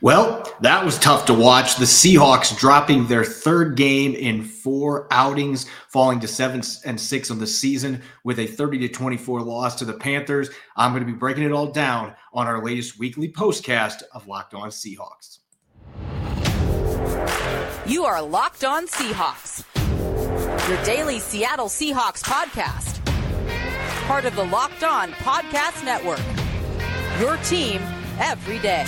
Well, that was tough to watch. The Seahawks dropping their third game in four outings, falling to seven and six on the season with a 30 to 24 loss to the Panthers. I'm going to be breaking it all down on our latest weekly postcast of Locked On Seahawks. You are Locked On Seahawks, your daily Seattle Seahawks podcast, part of the Locked On Podcast Network. Your team every day.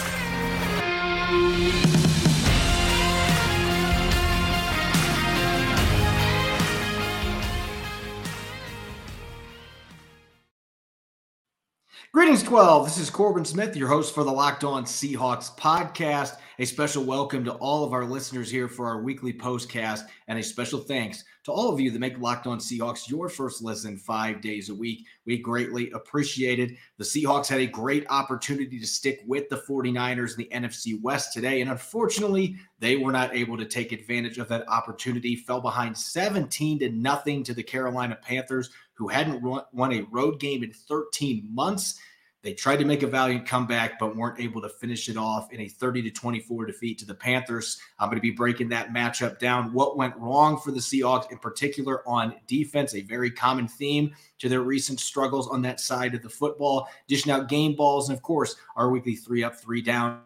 Greetings, 12. This is Corbin Smith, your host for the Locked On Seahawks podcast. A special welcome to all of our listeners here for our weekly postcast, and a special thanks to all of you that make Locked On Seahawks your first listen five days a week. We greatly appreciate it. The Seahawks had a great opportunity to stick with the 49ers in the NFC West today, and unfortunately, they were not able to take advantage of that opportunity. Fell behind 17 to nothing to the Carolina Panthers who hadn't won a road game in 13 months. They tried to make a valiant comeback, but weren't able to finish it off in a 30 to 24 defeat to the Panthers. I'm going to be breaking that matchup down. What went wrong for the Seahawks, in particular on defense, a very common theme to their recent struggles on that side of the football, dishing out game balls, and of course, our weekly three up, three down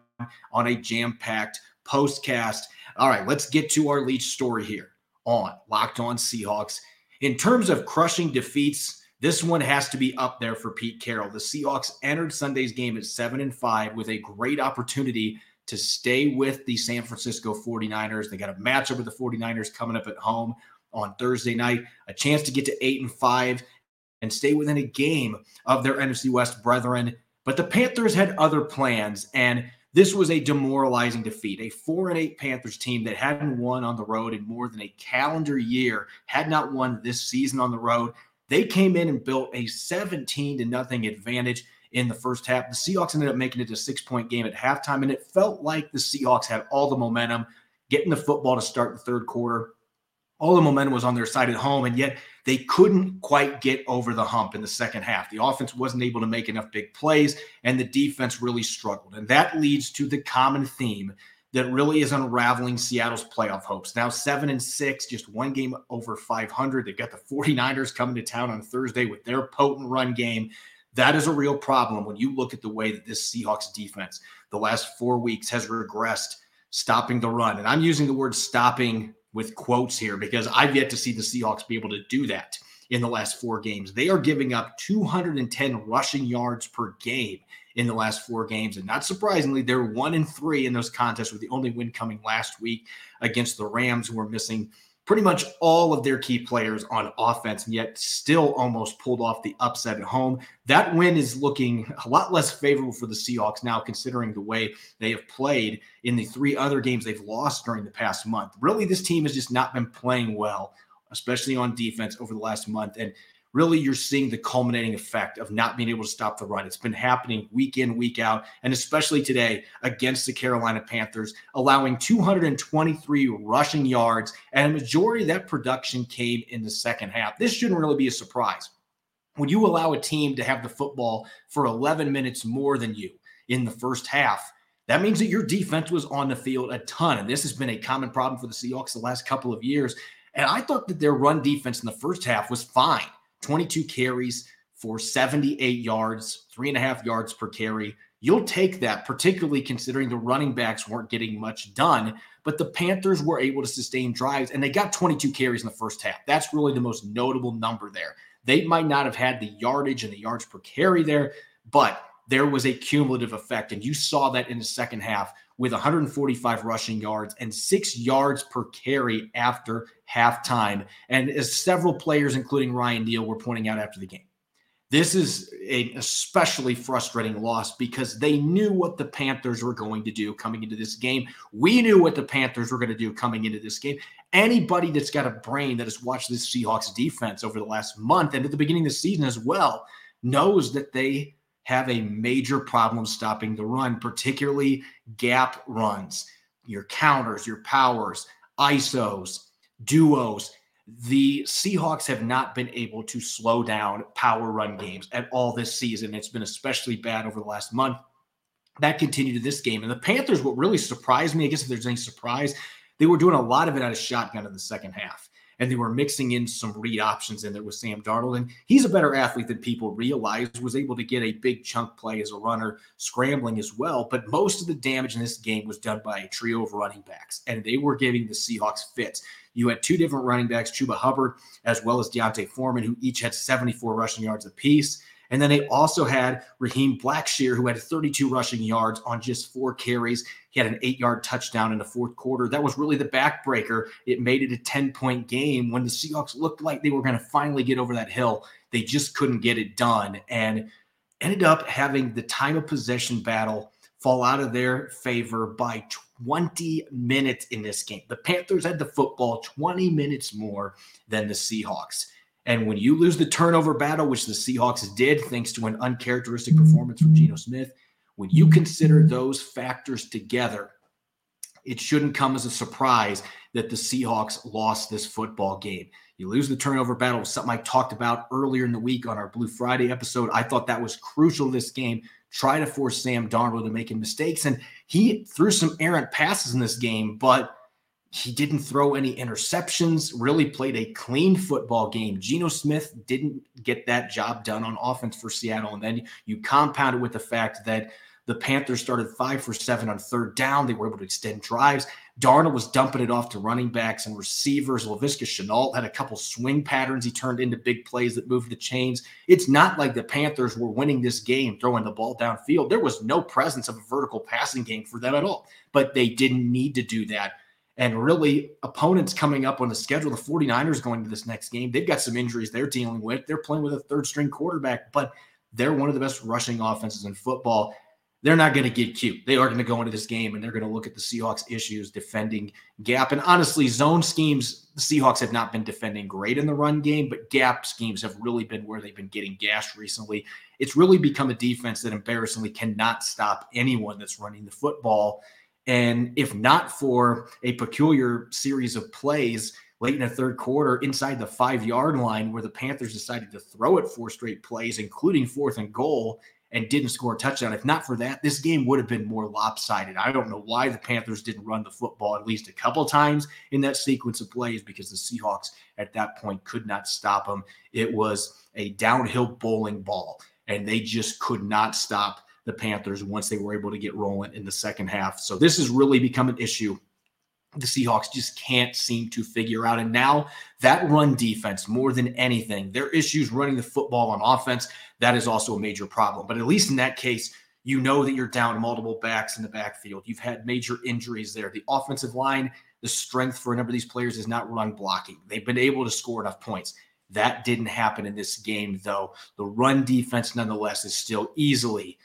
on a jam packed postcast. All right, let's get to our lead story here on Locked On Seahawks. In terms of crushing defeats, this one has to be up there for Pete Carroll. The Seahawks entered Sunday's game at 7 and 5 with a great opportunity to stay with the San Francisco 49ers. They got a matchup with the 49ers coming up at home on Thursday night, a chance to get to 8 and 5 and stay within a game of their NFC West brethren. But the Panthers had other plans and this was a demoralizing defeat. A 4 and 8 Panthers team that hadn't won on the road in more than a calendar year, had not won this season on the road. They came in and built a 17 to nothing advantage in the first half. The Seahawks ended up making it a six point game at halftime, and it felt like the Seahawks had all the momentum, getting the football to start the third quarter. All the momentum was on their side at home, and yet they couldn't quite get over the hump in the second half. The offense wasn't able to make enough big plays, and the defense really struggled. And that leads to the common theme that really is unraveling Seattle's playoff hopes. Now, seven and six, just one game over 500. They've got the 49ers coming to town on Thursday with their potent run game. That is a real problem when you look at the way that this Seahawks defense the last four weeks has regressed stopping the run. And I'm using the word stopping with quotes here because I've yet to see the Seahawks be able to do that in the last four games. They are giving up 210 rushing yards per game in the last four games. And not surprisingly, they're one and three in those contests, with the only win coming last week against the Rams, who were missing pretty much all of their key players on offense, and yet still almost pulled off the upset at home. That win is looking a lot less favorable for the Seahawks now, considering the way they have played in the three other games they've lost during the past month. Really, this team has just not been playing well, especially on defense over the last month. And really you're seeing the culminating effect of not being able to stop the run. It's been happening week in, week out, and especially today against the Carolina Panthers, allowing 223 rushing yards, and a majority of that production came in the second half. This shouldn't really be a surprise. When you allow a team to have the football for 11 minutes more than you in the first half, that means that your defense was on the field a ton. And this has been a common problem for the Seahawks the last couple of years. And I thought that their run defense in the first half was fine. 22 carries for 78 yards, three and a half yards per carry. You'll take that, particularly considering the running backs weren't getting much done. But the Panthers were able to sustain drives and they got 22 carries in the first half. That's really the most notable number there. They might not have had the yardage and the yards per carry there, but there was a cumulative effect. And you saw that in the second half with 145 rushing yards and six yards per carry after halftime. And as several players, including Ryan Neal, were pointing out after the game, this is an especially frustrating loss because they knew what the Panthers were going to do coming into this game. We knew what the Panthers were going to do coming into this game. Anybody that's got a brain that has watched this Seahawks defense over the last month and at the beginning of the season as well knows that they have a major problem stopping the run, particularly gap runs, your counters, your powers, ISOs, duos. The Seahawks have not been able to slow down power run games at all this season. It's been especially bad over the last month. That continued to this game. And the Panthers, what really surprised me, I guess if there's any surprise, they were doing a lot of it out of shotgun in the second half and they were mixing in some read options in there with Sam Darnold. And he's a better athlete than people realize, was able to get a big chunk play as a runner, scrambling as well. But most of the damage in this game was done by a trio of running backs, and they were giving the Seahawks fits. You had two different running backs, Chuba Hubbard as well as D'Onta Foreman, who each had 74 rushing yards apiece. And then they also had Raheem Blackshear, who had 32 rushing yards on just four carries. He had an eight yard touchdown in the fourth quarter. That was really the backbreaker. It made it a 10 point game when the Seahawks looked like they were going to finally get over that hill. They just couldn't get it done and ended up having the time of possession battle fall out of their favor by 20 minutes in this game. The Panthers had the football 20 minutes more than the Seahawks. And when you lose the turnover battle, which the Seahawks did, thanks to an uncharacteristic mm-hmm. performance from Geno Smith, when you mm-hmm. consider those factors together, it shouldn't come as a surprise that the Seahawks lost this football game. You lose the turnover battle, something I talked about earlier in the week on our Blue Friday episode. I thought that was crucial to this game. Try to force Sam Darnold to making mistakes. And he threw some errant passes in this game, but he didn't throw any interceptions, really played a clean football game. Geno Smith didn't get that job done on offense for Seattle. And then you compound it with the fact that the Panthers started five for seven on third down. They were able to extend drives. Darnold was dumping it off to running backs and receivers. Laviska Shenault had a couple swing patterns he turned into big plays that moved the chains. It's not like the Panthers were winning this game throwing the ball downfield. There was no presence of a vertical passing game for them at all, but they didn't need to do that and really, opponents coming up on the schedule, the 49ers going to this next game, they've got some injuries they're dealing with. They're playing with a third string quarterback, but they're one of the best rushing offenses in football. They're not going to get cute. They are going to go into this game and they're going to look at the Seahawks issues defending gap. And honestly, zone schemes, the Seahawks have not been defending great in the run game, but gap schemes have really been where they've been getting gashed recently. It's really become a defense that embarrassingly cannot stop anyone that's running the football. And if not for a peculiar series of plays late in the third quarter inside the five yard line where the Panthers decided to throw it four straight plays, including fourth and goal, and didn't score a touchdown. If not for that, this game would have been more lopsided. I don't know why the Panthers didn't run the football at least a couple times in that sequence of plays because the Seahawks at that point could not stop them. It was a downhill bowling ball, and they just could not stop the Panthers once they were able to get rolling in the second half. So this has really become an issue the Seahawks just can't seem to figure out. And now that run defense, more than anything, their issues running the football on offense, that is also a major problem. But at least in that case, you know that you're down multiple backs in the backfield. You've had major injuries there. The offensive line, the strength for a number of these players is not run blocking. They've been able to score enough points. That didn't happen in this game, though. The run defense, nonetheless, is still easily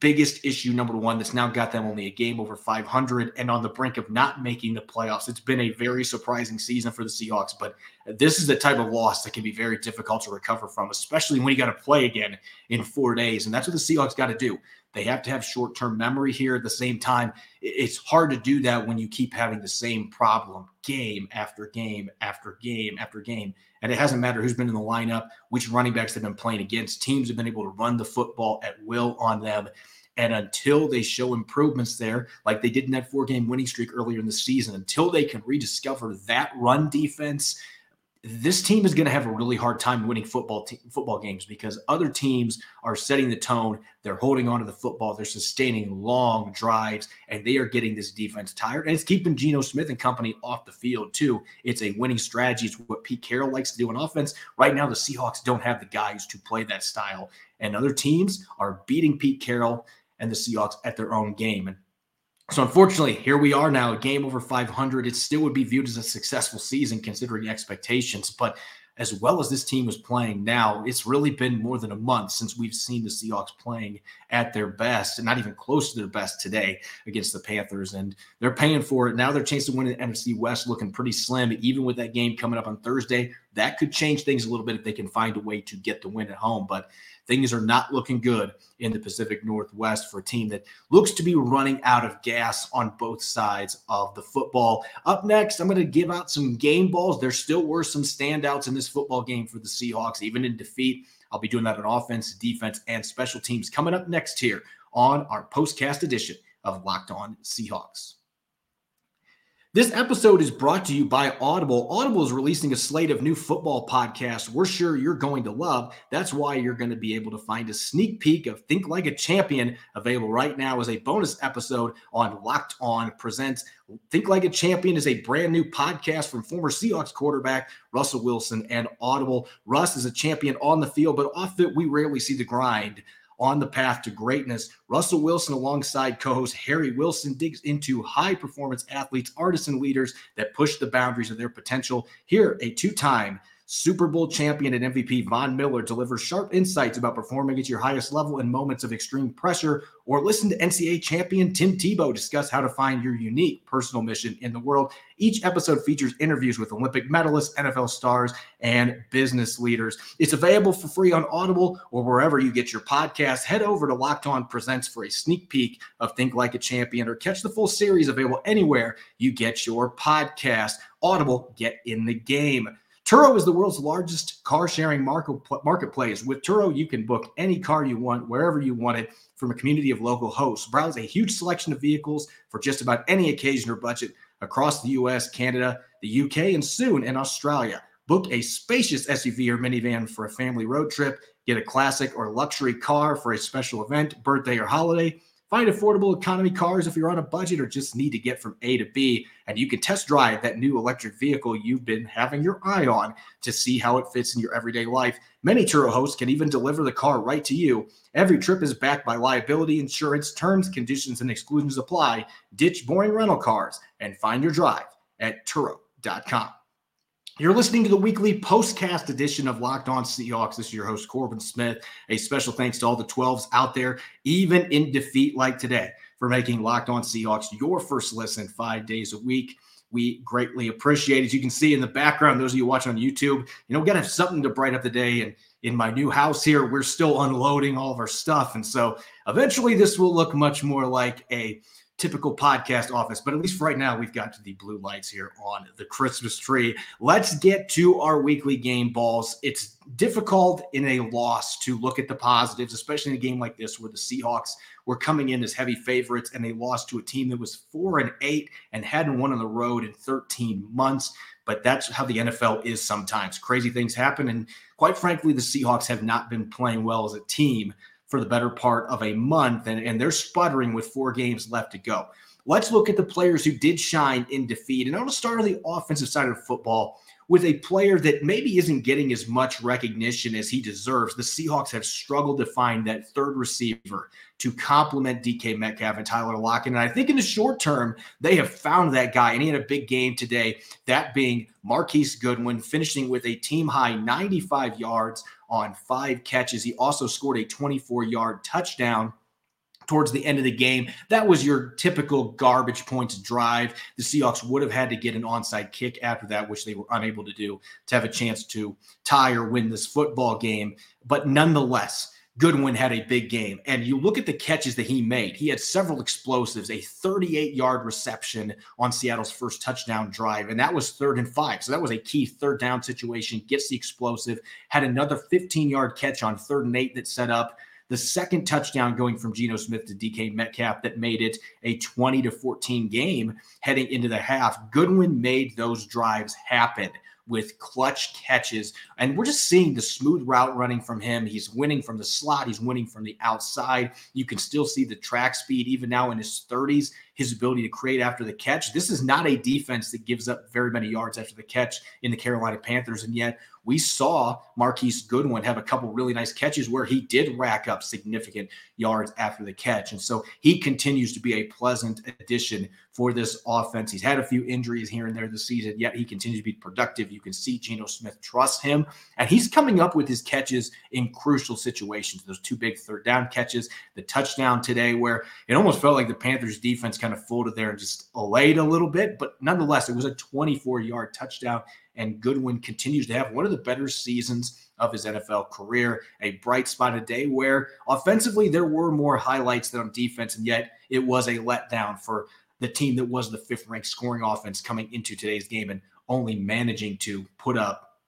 biggest issue number one that's now got them only a game over 500 and on the brink of not making the playoffs. It's been a very surprising season for the Seahawks, but this is the type of loss that can be very difficult to recover from, especially when you got to play again in four days. And that's what the Seahawks got to do. They have to have short term memory here at the same time. It's hard to do that when you keep having the same problem game after game after game after game. And it hasn't mattered who's been in the lineup, which running backs they've been playing against. Teams have been able to run the football at will on them. And until they show improvements there, like they did in that four game winning streak earlier in the season, until they can rediscover that run defense, this team is going to have a really hard time winning football te- football games because other teams are setting the tone. They're holding on to the football. They're sustaining long drives, and they are getting this defense tired. And it's keeping Geno Smith and company off the field too. It's a winning strategy. It's what Pete Carroll likes to do on offense. Right now, the Seahawks don't have the guys to play that style, and other teams are beating Pete Carroll and the Seahawks at their own game. And so unfortunately, here we are now, a game over 500. It still would be viewed as a successful season considering expectations, but as well as this team was playing now, it's really been more than a month since we've seen the Seahawks playing at their best and not even close to their best today against the Panthers. And they're paying for it. Now their chance to win the NFC West looking pretty slim, even with that game coming up on Thursday. That could change things a little bit if they can find a way to get the win at home. But things are not looking good in the Pacific Northwest for a team that looks to be running out of gas on both sides of the football. Up next, I'm going to give out some game balls. There still were some standouts in this football game for the Seahawks, even in defeat. I'll be doing that on offense, defense, and special teams coming up next here on our postcast edition of Locked On Seahawks. This episode is brought to you by Audible. Audible is releasing a slate of new football podcasts we're sure you're going to love. That's why you're going to be able to find a sneak peek of Think Like a Champion available right now as a bonus episode on Locked On Presents. Think Like a Champion is a brand new podcast from former Seahawks quarterback Russell Wilson and Audible. Russ is a champion on the field, but off it, we rarely see the grind on the path to greatness. Russell Wilson, alongside co host Harry Wilson, digs into high performance athletes, artists, and leaders that push the boundaries of their potential. Here, a two time Super Bowl champion and MVP Von Miller delivers sharp insights about performing at your highest level in moments of extreme pressure, or listen to NCAA champion Tim Tebow discuss how to find your unique personal mission in the world. Each episode features interviews with Olympic medalists, NFL stars, and business leaders. It's available for free on Audible or wherever you get your podcasts. Head over to Locked On Presents for a sneak peek of Think Like a Champion or catch the full series available anywhere you get your podcast. Audible, get in the game. Turo is the world's largest car sharing marketplace. With Turo, you can book any car you want, wherever you want it, from a community of local hosts. Browse a huge selection of vehicles for just about any occasion or budget across the US, Canada, the UK, and soon in Australia. Book a spacious SUV or minivan for a family road trip. Get a classic or luxury car for a special event, birthday, or holiday Find affordable economy cars if you're on a budget or just need to get from A to B. And you can test drive that new electric vehicle you've been having your eye on to see how it fits in your everyday life. Many Turo hosts can even deliver the car right to you. Every trip is backed by liability insurance. Terms, conditions, and exclusions apply. Ditch boring rental cars and find your drive at Turo.com. You're listening to the weekly postcast edition of Locked On Seahawks. This is your host, Corbin Smith. A special thanks to all the 12s out there, even in defeat like today, for making Locked On Seahawks your first listen five days a week. We greatly appreciate it. As you can see in the background, those of you watching on YouTube, you know, we got to have something to brighten up the day. And in my new house here, we're still unloading all of our stuff. And so eventually this will look much more like a typical podcast office, but at least for right now, we've got to the blue lights here on the Christmas tree. Let's get to our weekly game balls. It's difficult in a loss to look at the positives, especially in a game like this where the Seahawks were coming in as heavy favorites and they lost to a team that was four and eight and hadn't won on the road in 13 months. But that's how the NFL is sometimes. Crazy things happen. And quite frankly, the Seahawks have not been playing well as a team for the better part of a month, and, and they're sputtering with four games left to go. Let's look at the players who did shine in defeat. And I want to start on the offensive side of football with a player that maybe isn't getting as much recognition as he deserves. The Seahawks have struggled to find that third receiver to complement DK Metcalf and Tyler Lockett. And I think in the short term, they have found that guy. And he had a big game today, that being Marquise Goodwin, finishing with a team high 95 yards on five catches. He also scored a 24 yard touchdown towards the end of the game. That was your typical garbage points drive. The Seahawks would have had to get an onside kick after that, which they were unable to do to have a chance to tie or win this football game. But nonetheless, Goodwin had a big game. And you look at the catches that he made. He had several explosives, a 38 yard reception on Seattle's first touchdown drive. And that was third and five. So that was a key third down situation. Gets the explosive, had another 15 yard catch on third and eight that set up the second touchdown going from Geno Smith to DK Metcalf that made it a 20 to 14 game heading into the half. Goodwin made those drives happen with clutch catches. And we're just seeing the smooth route running from him. He's winning from the slot, he's winning from the outside. You can still see the track speed, even now in his 30s, his ability to create after the catch. This is not a defense that gives up very many yards after the catch in the Carolina Panthers. And yet, we saw Marquise Goodwin have a couple really nice catches where he did rack up significant yards after the catch. And so he continues to be a pleasant addition for this offense. He's had a few injuries here and there this season, yet he continues to be productive. You can see Geno Smith trusts him, and he's coming up with his catches in crucial situations. Those two big third down catches, the touchdown today, where it almost felt like the Panthers defense kind of folded there and just allayed a little bit, but nonetheless, it was a 24 yard touchdown and Goodwin continues to have one of the better seasons of his NFL career. A bright spot a day where offensively there were more highlights than on defense, and yet it was a letdown for the team that was the fifth ranked scoring offense coming into today's game and only managing to put up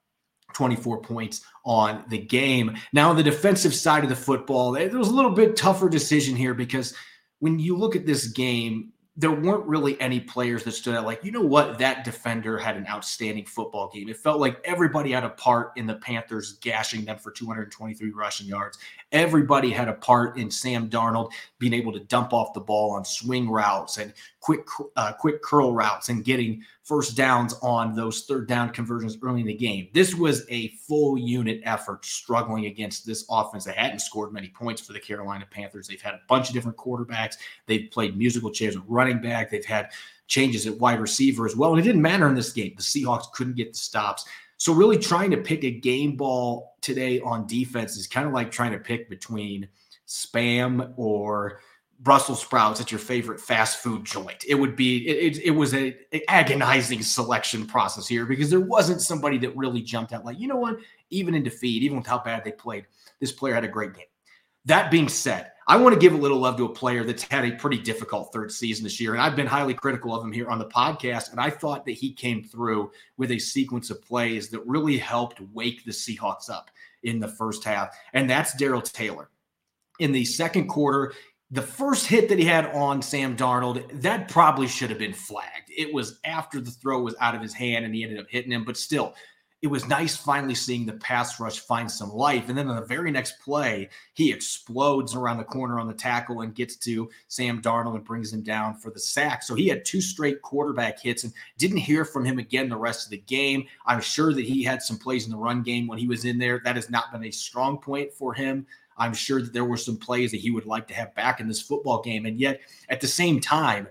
24 points on the game. Now, on the defensive side of the football, there was a little bit tougher decision here because when you look at this game, there weren't really any players that stood out like, you know what, that defender had an outstanding football game. It felt like everybody had a part in the Panthers gashing them for 223 rushing yards. Everybody had a part in Sam Darnold being able to dump off the ball on swing routes and quick uh, quick curl routes and getting first downs on those third down conversions early in the game. This was a full unit effort struggling against this offense that hadn't scored many points for the Carolina Panthers. They've had a bunch of different quarterbacks. They've played musical chairs at running back. They've had changes at wide receiver as well. And it didn't matter in this game. The Seahawks couldn't get the stops. So really trying to pick a game ball today on defense is kind of like trying to pick between spam or – Brussels sprouts at your favorite fast food joint. It would be it, it, it was a, a, agonizing selection process here because there wasn't somebody that really jumped out like, you know what, even in defeat, even with how bad they played, this player had a great game. That being said, I want to give a little love to a player that's had a pretty difficult third season this year. And I've been highly critical of him here on the podcast. And I thought that he came through with a sequence of plays that really helped wake the Seahawks up in the first half. And that's Darrell Taylor. In the second quarter, the first hit that he had on Sam Darnold, that probably should have been flagged. It was after the throw was out of his hand and he ended up hitting him, but still, it was nice finally seeing the pass rush find some life. And then on the very next play, he explodes around the corner on the tackle and gets to Sam Darnold and brings him down for the sack. So he had two straight quarterback hits and didn't hear from him again the rest of the game. I'm sure that he had some plays in the run game when he was in there. That has not been a strong point for him. I'm sure that there were some plays that he would like to have back in this football game. And yet, at the same time,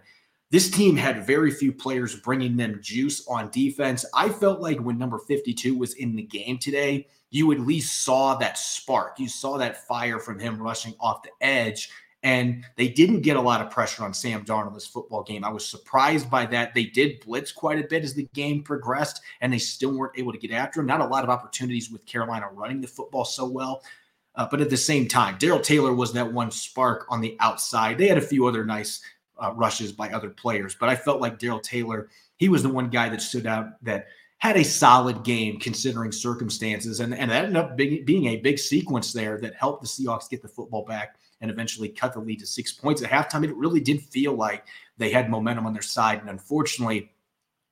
this team had very few players bringing them juice on defense. I felt like when number 52 was in the game today, you at least saw that spark. You saw that fire from him rushing off the edge. And they didn't get a lot of pressure on Sam Darnold this football game. I was surprised by that. They did blitz quite a bit as the game progressed, and they still weren't able to get after him. Not a lot of opportunities with Carolina running the football so well. Uh, but at the same time, Darrell Taylor was that one spark on the outside. They had a few other nice uh, rushes by other players, but I felt like Darrell Taylor, he was the one guy that stood out that had a solid game considering circumstances. And, and that ended up being, being a big sequence there that helped the Seahawks get the football back and eventually cut the lead to six points at halftime. It really did feel like they had momentum on their side. And unfortunately,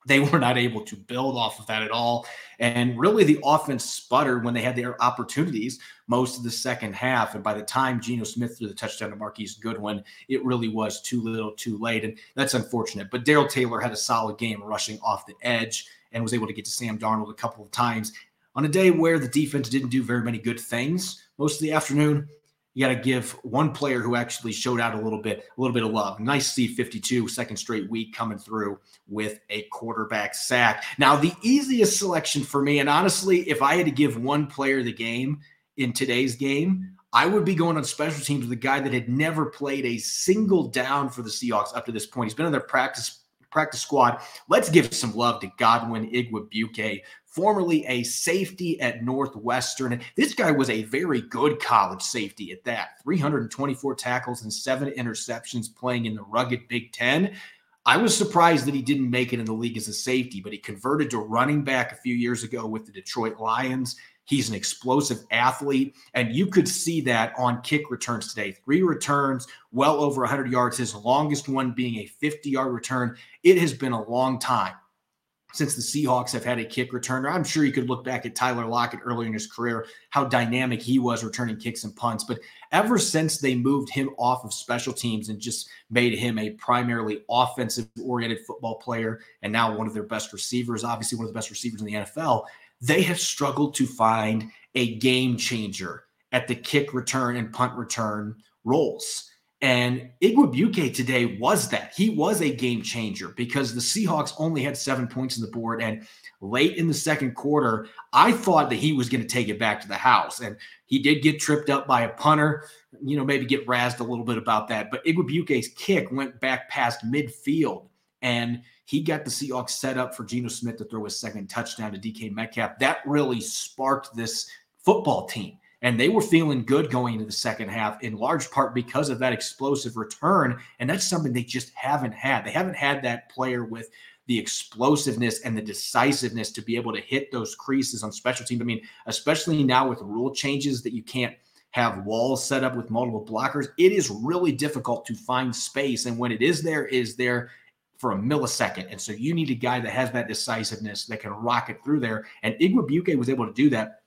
they were not able to build off of that at all. And really, the offense sputtered when they had their opportunities most of the second half. And by the time Geno Smith threw the touchdown to Marquise Goodwin, it really was too little too late. And that's unfortunate. But Darrell Taylor had a solid game rushing off the edge and was able to get to Sam Darnold a couple of times on a day where the defense didn't do very many good things most of the afternoon you got to give one player who actually showed out a little bit, a little bit of love. Nice see 52 second straight week coming through with a quarterback sack. Now, the easiest selection for me, and honestly, if I had to give one player the game in today's game, I would be going on special teams with a guy that had never played a single down for the Seahawks up to this point. He's been on their practice practice squad. Let's give some love to Godwin Igwebuike, formerly a safety at Northwestern. This guy was a very good college safety at that 324 tackles and seven interceptions playing in the rugged Big Ten. I was surprised that he didn't make it in the league as a safety, but he converted to running back a few years ago with the Detroit Lions. He's an explosive athlete, and you could see that on kick returns today. Three returns, well over 100 yards, his longest one being a 50 yard return. It has been a long time since the Seahawks have had a kick returner. I'm sure you could look back at Tyler Lockett earlier in his career, how dynamic he was returning kicks and punts. But ever since they moved him off of special teams and just made him a primarily offensive oriented football player and now one of their best receivers, obviously one of the best receivers in the NFL, they have struggled to find a game changer at the kick return and punt return roles. And Igwebuike today was that. He was a game changer because the Seahawks only had seven points on the board. And late in the second quarter, I thought that he was going to take it back to the house. And he did get tripped up by a punter, you know, maybe get razzed a little bit about that. But Igwebuike's kick went back past midfield. And he got the Seahawks set up for Geno Smith to throw his second touchdown to DK Metcalf. That really sparked this football team And they were feeling good going into the second half, in large part because of that explosive return. And that's something they just haven't had. They haven't had that player with the explosiveness and the decisiveness to be able to hit those creases on special teams. I mean, especially now with rule changes that you can't have walls set up with multiple blockers, it is really difficult to find space. And when it is there, is there for a millisecond. And so you need a guy that has that decisiveness that can rock it through there. And Igwebuike was able to do that.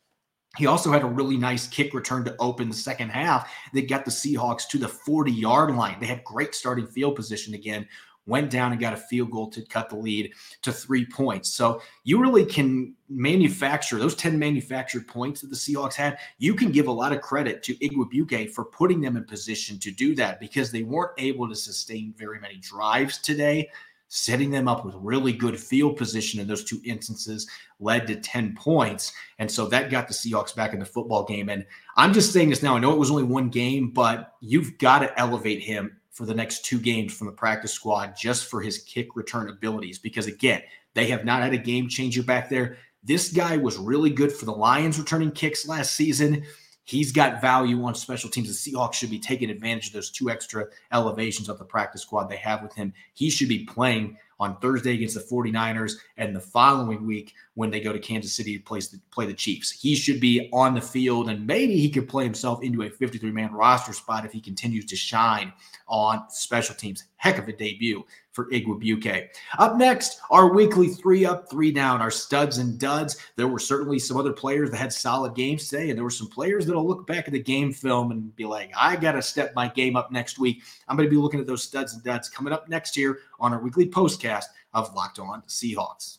He also had a really nice kick return to open the second half that got the Seahawks to the 40 yard line. They had great starting field position again, went down and got a field goal to cut the lead to three points. So you really can manufacture those 10 manufactured points that the Seahawks had. You can give a lot of credit to Igwebuike for putting them in position to do that because they weren't able to sustain very many drives today. Setting them up with really good field position in those two instances led to 10 points. And so that got the Seahawks back in the football game. And I'm just saying this now. I know it was only one game, but you've got to elevate him for the next two games from the practice squad just for his kick return abilities. Because again, they have not had a game changer back there. This guy was really good for the Lions returning kicks last season. He's got value on special teams. The Seahawks should be taking advantage of those two extra elevations of the practice squad they have with him. He should be playing on Thursday against the 49ers and the following week when they go to Kansas City to play the, play the Chiefs. He should be on the field and maybe he could play himself into a 53 man roster spot if he continues to shine on special teams. Heck of a debut for Igwebuike. Up next, our weekly three up, three down, our studs and duds. There were certainly some other players that had solid games today, and there were some players that'll look back at the game film and be like, I got to step my game up next week. I'm going to be looking at those studs and duds coming up next year on our weekly postcast of Locked On Seahawks.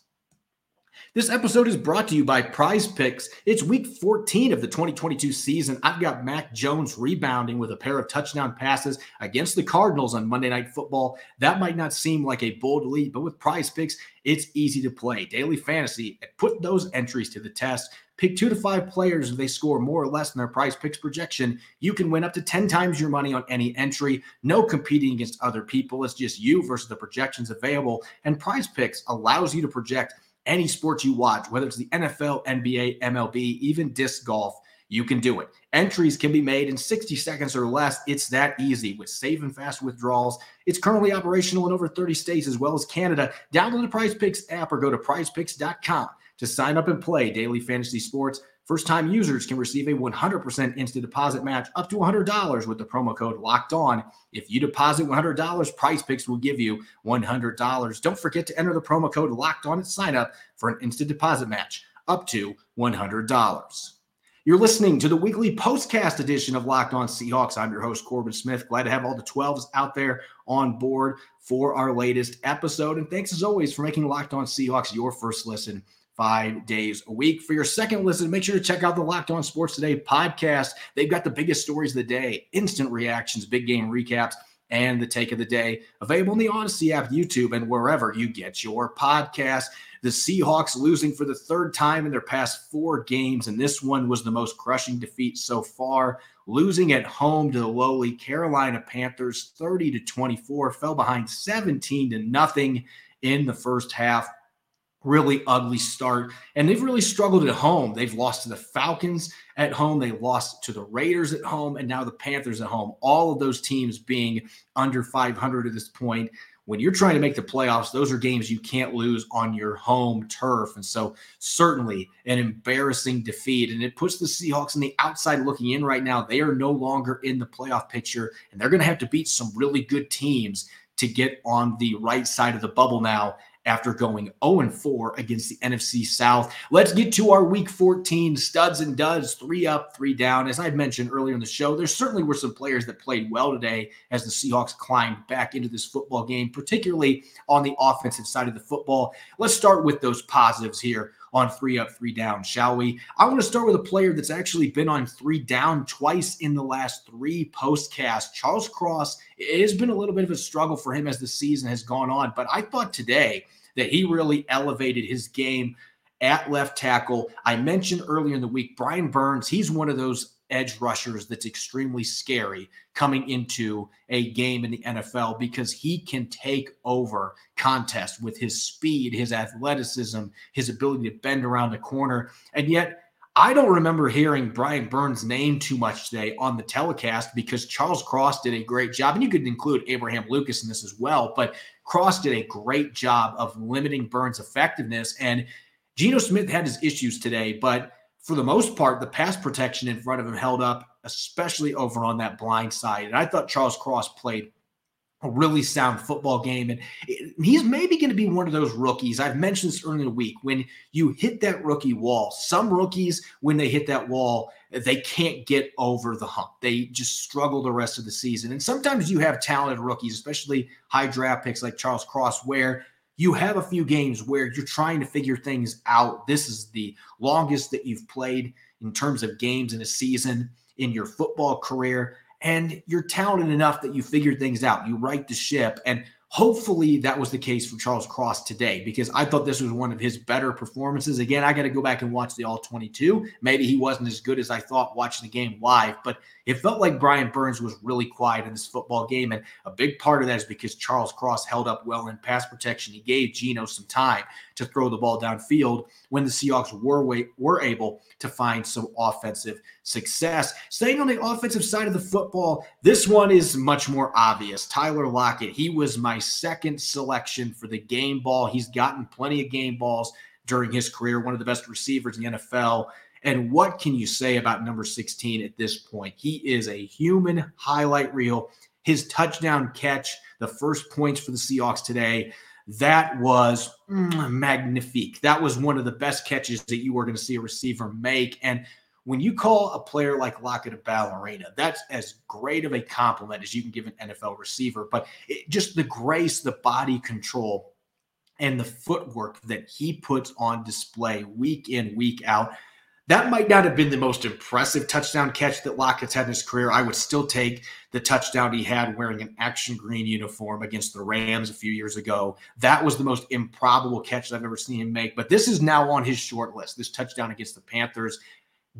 This episode is brought to you by Prize Picks. It's week 14 of the 2022 season. I've got Mac Jones rebounding with a pair of touchdown passes against the Cardinals on Monday Night Football. That might not seem like a bold lead, but with Prize Picks, it's easy to play. Daily fantasy, put those entries to the test. Pick two to five players if they score more or less than their Prize Picks projection. You can win up to 10 times your money on any entry. No competing against other people. It's just you versus the projections available. And prize picks allows you to project any sport you watch, whether it's the NFL, NBA, MLB, even disc golf, you can do it. Entries can be made in 60 seconds or less. It's that easy with safe and fast withdrawals. It's currently operational in over 30 states as well as Canada. Download the Prize Picks app or go to prizepicks.com to sign up and play daily fantasy sports. First time users can receive a 100% instant deposit match up to $100 with the promo code locked on. If you deposit $100, Prize Picks will give you $100. Don't forget to enter the promo code locked on at sign up for an instant deposit match up to $100. You're listening to the weekly postcast edition of Locked On Seahawks. I'm your host, Corbin Smith. Glad to have all the 12s out there on board for our latest episode. And thanks as always for making Locked On Seahawks your first listen five days a week. For your second listen, make sure to check out the Locked On Sports Today podcast. They've got the biggest stories of the day, instant reactions, big game recaps, and the take of the day available in the Audacy app, YouTube, and wherever you get your podcast. The Seahawks losing for the third time in their past four games, and this one was the most crushing defeat so far. Losing at home to the lowly Carolina Panthers 30 to 24, fell behind 17 to nothing in the first half really ugly start. And they've really struggled at home. They've lost to the Falcons at home, they lost to the Raiders at home, and now the Panthers at home. All of those teams being under 500 at this point. When you're trying to make the playoffs, those are games you can't lose on your home turf. And so, certainly an embarrassing defeat. And it puts the Seahawks on the outside looking in right now. They are no longer in the playoff picture, and they're going to have to beat some really good teams to get on the right side of the bubble now after going 0 4 against the NFC South. Let's get to our week 14 studs and duds, three up, three down. As I mentioned earlier in the show, there certainly were some players that played well today as the Seahawks climbed back into this football game, particularly on the offensive side of the football. Let's start with those positives here on three up, three down, shall we? I want to start with a player that's actually been on three down twice in the last three postcasts. Charles Cross, it has been a little bit of a struggle for him as the season has gone on, but I thought today that he really elevated his game at left tackle. I mentioned earlier in the week, Brian Burns, he's one of those edge rushers that's extremely scary coming into a game in the NFL because he can take over contests with his speed, his athleticism, his ability to bend around the corner. And yet, I don't remember hearing Brian Burns' name too much today on the telecast because Charles Cross did a great job. And you could include Abraham Lucas in this as well. But Cross did a great job of limiting Burns' effectiveness. And Geno Smith had his issues today, but for the most part, the pass protection in front of him held up, especially over on that blind side. And I thought Charles Cross played a really sound football game. And he's maybe going to be one of those rookies. I've mentioned this earlier in the week. When you hit that rookie wall, some rookies, when they hit that wall, they can't get over the hump. They just struggle the rest of the season. And sometimes you have talented rookies, especially high draft picks like Charles Cross, where you have a few games where you're trying to figure things out. This is the longest that you've played in terms of games in a season in your football career and you're talented enough that you figure things out. You right the ship. And hopefully that was the case for Charles Cross today because I thought this was one of his better performances. Again, I got to go back and watch the all 22. Maybe he wasn't as good as I thought watching the game live, but it felt like Brian Burns was really quiet in this football game. And a big part of that is because Charles Cross held up well in pass protection. He gave Geno some time to throw the ball downfield when the Seahawks were, were able to find some offensive success. Staying on the offensive side of the football, this one is much more obvious. Tyler Lockett, he was my second selection for the game ball. He's gotten plenty of game balls during his career, one of the best receivers in the NFL. And what can you say about number 16 at this point? He is a human highlight reel. His touchdown catch, the first points for the Seahawks today, that was mm, magnifique. That was one of the best catches that you were going to see a receiver make. And when you call a player like Lockett a ballerina, that's as great of a compliment as you can give an NFL receiver. But it, just the grace, the body control, and the footwork that he puts on display week in, week out that might not have been the most impressive touchdown catch that Lockett's had in his career. I would still take the touchdown he had wearing an action green uniform against the Rams a few years ago. That was the most improbable catch I've ever seen him make. But this is now on his short list. This touchdown against the Panthers,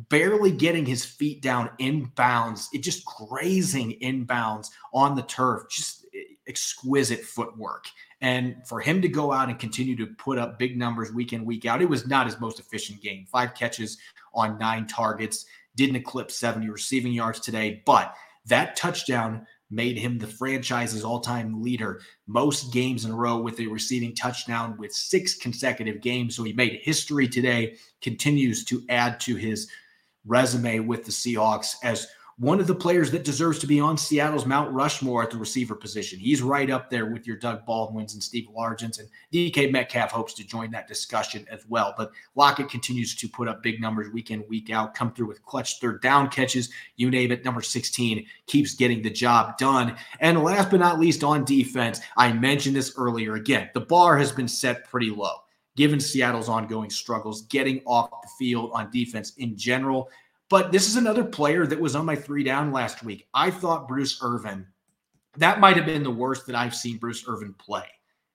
barely getting his feet down in bounds, it just grazing in bounds on the turf. Just exquisite footwork. And for him to go out and continue to put up big numbers week in, week out, it was not his most efficient game. Five catches on nine targets, didn't eclipse 70 receiving yards today, but that touchdown made him the franchise's all time leader, most games in a row with a receiving touchdown with six consecutive games. So he made history today, continues to add to his resume with the Seahawks as one of the players that deserves to be on Seattle's Mount Rushmore at the receiver position. He's right up there with your Doug Baldwins and Steve Largents, and DK Metcalf hopes to join that discussion as well. But Lockett continues to put up big numbers week in, week out, come through with clutch third down catches. You name it, number 16 keeps getting the job done. And last but not least, on defense, I mentioned this earlier again, the bar has been set pretty low given Seattle's ongoing struggles getting off the field on defense in general. But this is another player that was on my three down last week. I thought Bruce Irvin, that might have been the worst that I've seen Bruce Irvin play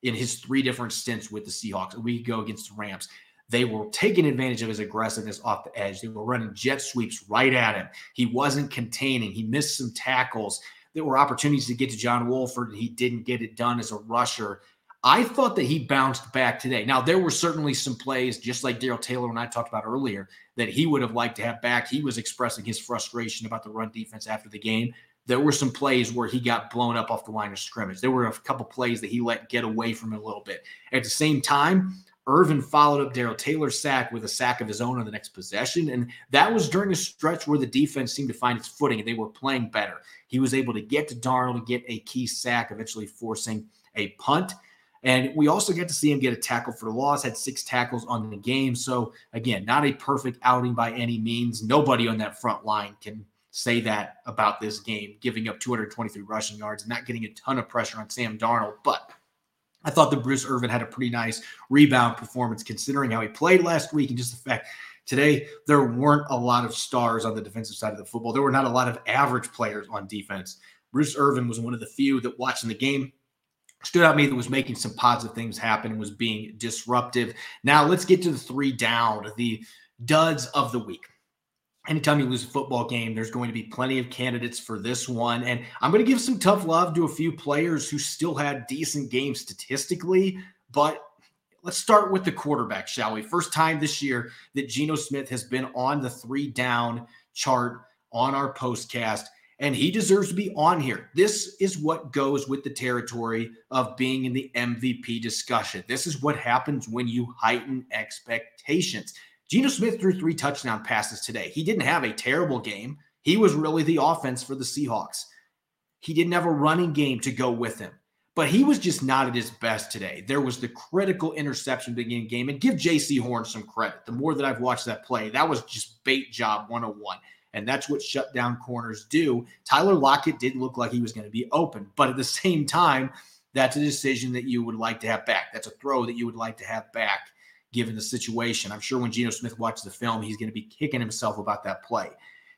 in his three different stints with the Seahawks. A week ago against the Rams. They were taking advantage of his aggressiveness off the edge. They were running jet sweeps right at him. He wasn't containing. He missed some tackles. There were opportunities to get to John Wolford, and he didn't get it done as a rusher. I thought that he bounced back today. Now, there were certainly some plays, just like Darrell Taylor and I talked about earlier, that he would have liked to have back. He was expressing his frustration about the run defense after the game. There were some plays where he got blown up off the line of scrimmage. There were a couple plays that he let get away from it a little bit. At the same time, Irvin followed up Darrell Taylor's sack with a sack of his own on the next possession. And that was during a stretch where the defense seemed to find its footing and they were playing better. He was able to get to Darnold to get a key sack, eventually forcing a punt. And we also get to see him get a tackle for the loss, had six tackles on the game. So, again, not a perfect outing by any means. Nobody on that front line can say that about this game, giving up 223 rushing yards and not getting a ton of pressure on Sam Darnold. But I thought that Bruce Irvin had a pretty nice rebound performance considering how he played last week and just the fact today there weren't a lot of stars on the defensive side of the football. There were not a lot of average players on defense. Bruce Irvin was one of the few that watching the game stood out me that was making some positive things happen was being disruptive. Now let's get to the three down, the duds of the week. Anytime you lose a football game, there's going to be plenty of candidates for this one. And I'm going to give some tough love to a few players who still had decent games statistically, but let's start with the quarterback, shall we? First time this year that Geno Smith has been on the three down chart on our postcast, and he deserves to be on here. This is what goes with the territory of being in the MVP discussion. This is what happens when you heighten expectations. Geno Smith threw three touchdown passes today. He didn't have a terrible game. He was really the offense for the Seahawks. He didn't have a running game to go with him but he was just not at his best today. There was the critical interception beginning game, and give Jaycee Horn some credit. The more that I've watched that play, that was just bait job 101. And that's what shutdown corners do. Tyler Lockett didn't look like he was going to be open, but at the same time, that's a decision that you would like to have back. That's a throw that you would like to have back given the situation. I'm sure when Geno Smith watches the film, he's going to be kicking himself about that play.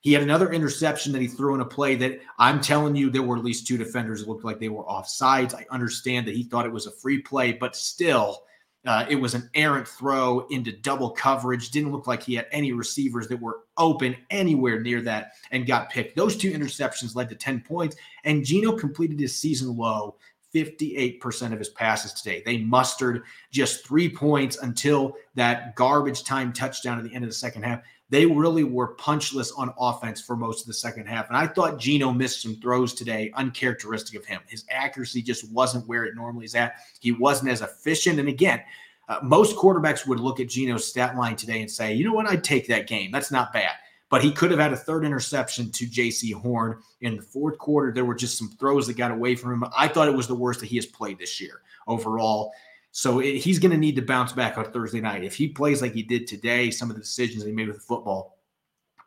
He had another interception that he threw in a play that I'm telling you, there were at least two defenders that looked like they were off sides. I understand that he thought it was a free play, but still, uh, it was an errant throw into double coverage. Didn't look like he had any receivers that were open anywhere near that and got picked. Those two interceptions led to 10 points, and Geno completed his season low 58% of his passes today. They mustered just three points until that garbage time touchdown at the end of the second half they really were punchless on offense for most of the second half. And I thought Geno missed some throws today, uncharacteristic of him. His accuracy just wasn't where it normally is at. He wasn't as efficient. And again, uh, most quarterbacks would look at Geno's stat line today and say, you know what, I'd take that game. That's not bad. But he could have had a third interception to Jaycee Horn in the fourth quarter. There were just some throws that got away from him. I thought it was the worst that he has played this year overall. So it, he's going to need to bounce back on Thursday night. If he plays like he did today, some of the decisions he made with the football,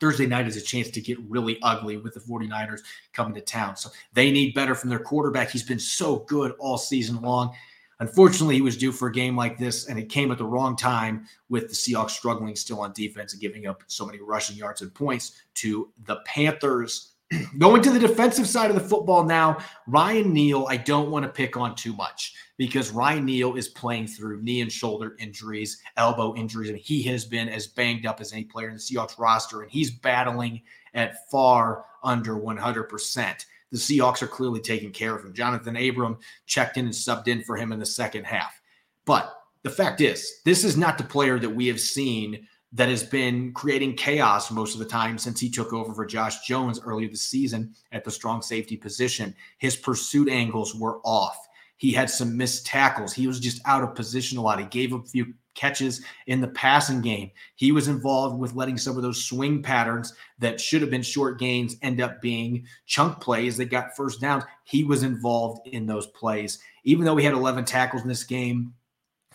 Thursday night is a chance to get really ugly with the 49ers coming to town. So they need better from their quarterback. He's been so good all season long. Unfortunately, he was due for a game like this, and it came at the wrong time with the Seahawks struggling still on defense and giving up so many rushing yards and points to the Panthers. Going to the defensive side of the football now, Ryan Neal, I don't want to pick on too much because Ryan Neal is playing through knee and shoulder injuries, elbow injuries, and he has been as banged up as any player in the Seahawks roster, and he's battling at far under 100%. The Seahawks are clearly taking care of him. Jonathan Abram checked in and subbed in for him in the second half. But the fact is, this is not the player that we have seen that has been creating chaos most of the time since he took over for Josh Jones earlier this season at the strong safety position. His pursuit angles were off. He had some missed tackles. He was just out of position a lot. He gave up a few catches in the passing game. He was involved with letting some of those swing patterns that should have been short gains end up being chunk plays that got first downs. He was involved in those plays. Even though he had 11 tackles in this game,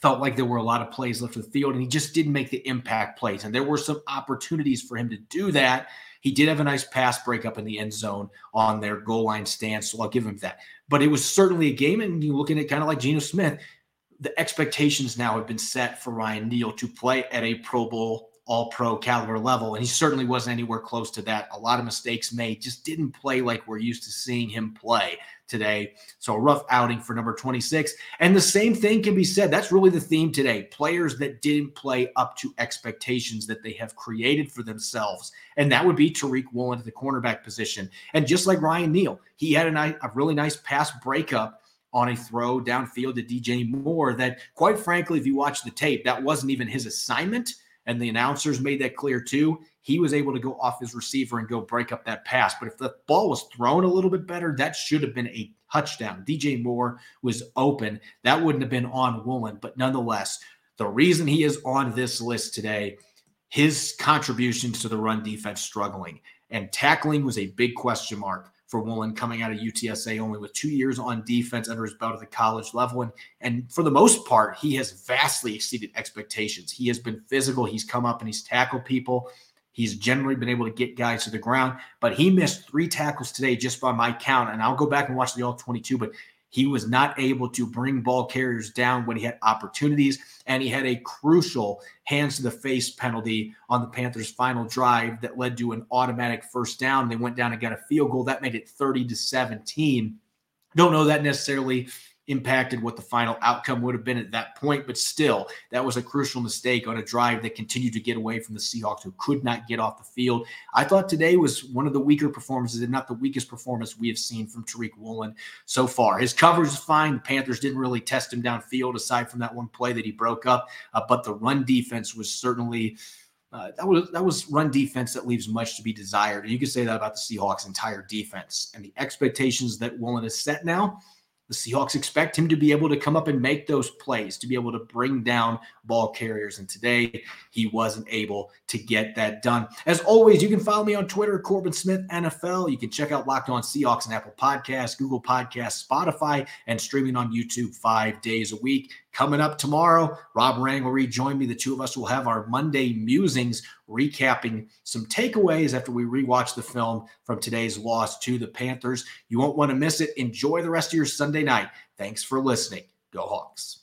felt like there were a lot of plays left of the field and he just didn't make the impact plays. And there were some opportunities for him to do that. He did have a nice pass breakup in the end zone on their goal line stance, so I'll give him that. But it was certainly a game, and you look at kind of like Geno Smith. The expectations now have been set for Ryan Neal to play at a Pro Bowl all pro caliber level. And he certainly wasn't anywhere close to that. A lot of mistakes made, just didn't play like we're used to seeing him play today. So a rough outing for number 26. And the same thing can be said. That's really the theme today. Players that didn't play up to expectations that they have created for themselves. And that would be Tariq Woolen at the cornerback position. And just like Ryan Neal, he had a, nice, a really nice pass breakup on a throw downfield to DJ Moore that, quite frankly, if you watch the tape, that wasn't even his assignment and the announcers made that clear too. He was able to go off his receiver and go break up that pass. But if the ball was thrown a little bit better, that should have been a touchdown. DJ Moore was open. That wouldn't have been on Woolen. But nonetheless, the reason he is on this list today, his contributions to the run defense struggling. And tackling was a big question mark for Woolen coming out of UTSA only with two years on defense under his belt at the college level. And, and for the most part, he has vastly exceeded expectations. He has been physical. He's come up and he's tackled people. He's generally been able to get guys to the ground, but he missed three tackles today just by my count. And I'll go back and watch the all 22, but he was not able to bring ball carriers down when he had opportunities, and he had a crucial hands to the face penalty on the Panthers' final drive that led to an automatic first down. They went down and got a field goal that made it 30 to 17. Don't know that necessarily impacted what the final outcome would have been at that point. But still, that was a crucial mistake on a drive that continued to get away from the Seahawks, who could not get off the field. I thought today was one of the weaker performances, and not the weakest performance we have seen from Tariq Woolen so far. His coverage is fine. The Panthers didn't really test him downfield aside from that one play that he broke up, uh, but the run defense was certainly. Uh, that was that was run defense that leaves much to be desired. And you can say that about the Seahawks' entire defense and the expectations that Woolen is set now the Seahawks expect him to be able to come up and make those plays, to be able to bring down ball carriers. And today he wasn't able to get that done. As always, you can follow me on Twitter, Corbin Smith NFL. You can check out Locked On Seahawks and Apple Podcasts, Google Podcasts, Spotify, and streaming on YouTube five days a week. Coming up tomorrow, Rob Rang will rejoin me. The two of us will have our Monday musings recapping some takeaways after we rewatch the film from today's loss to the Panthers. You won't want to miss it. Enjoy the rest of your Sunday night. Thanks for listening. Go Hawks.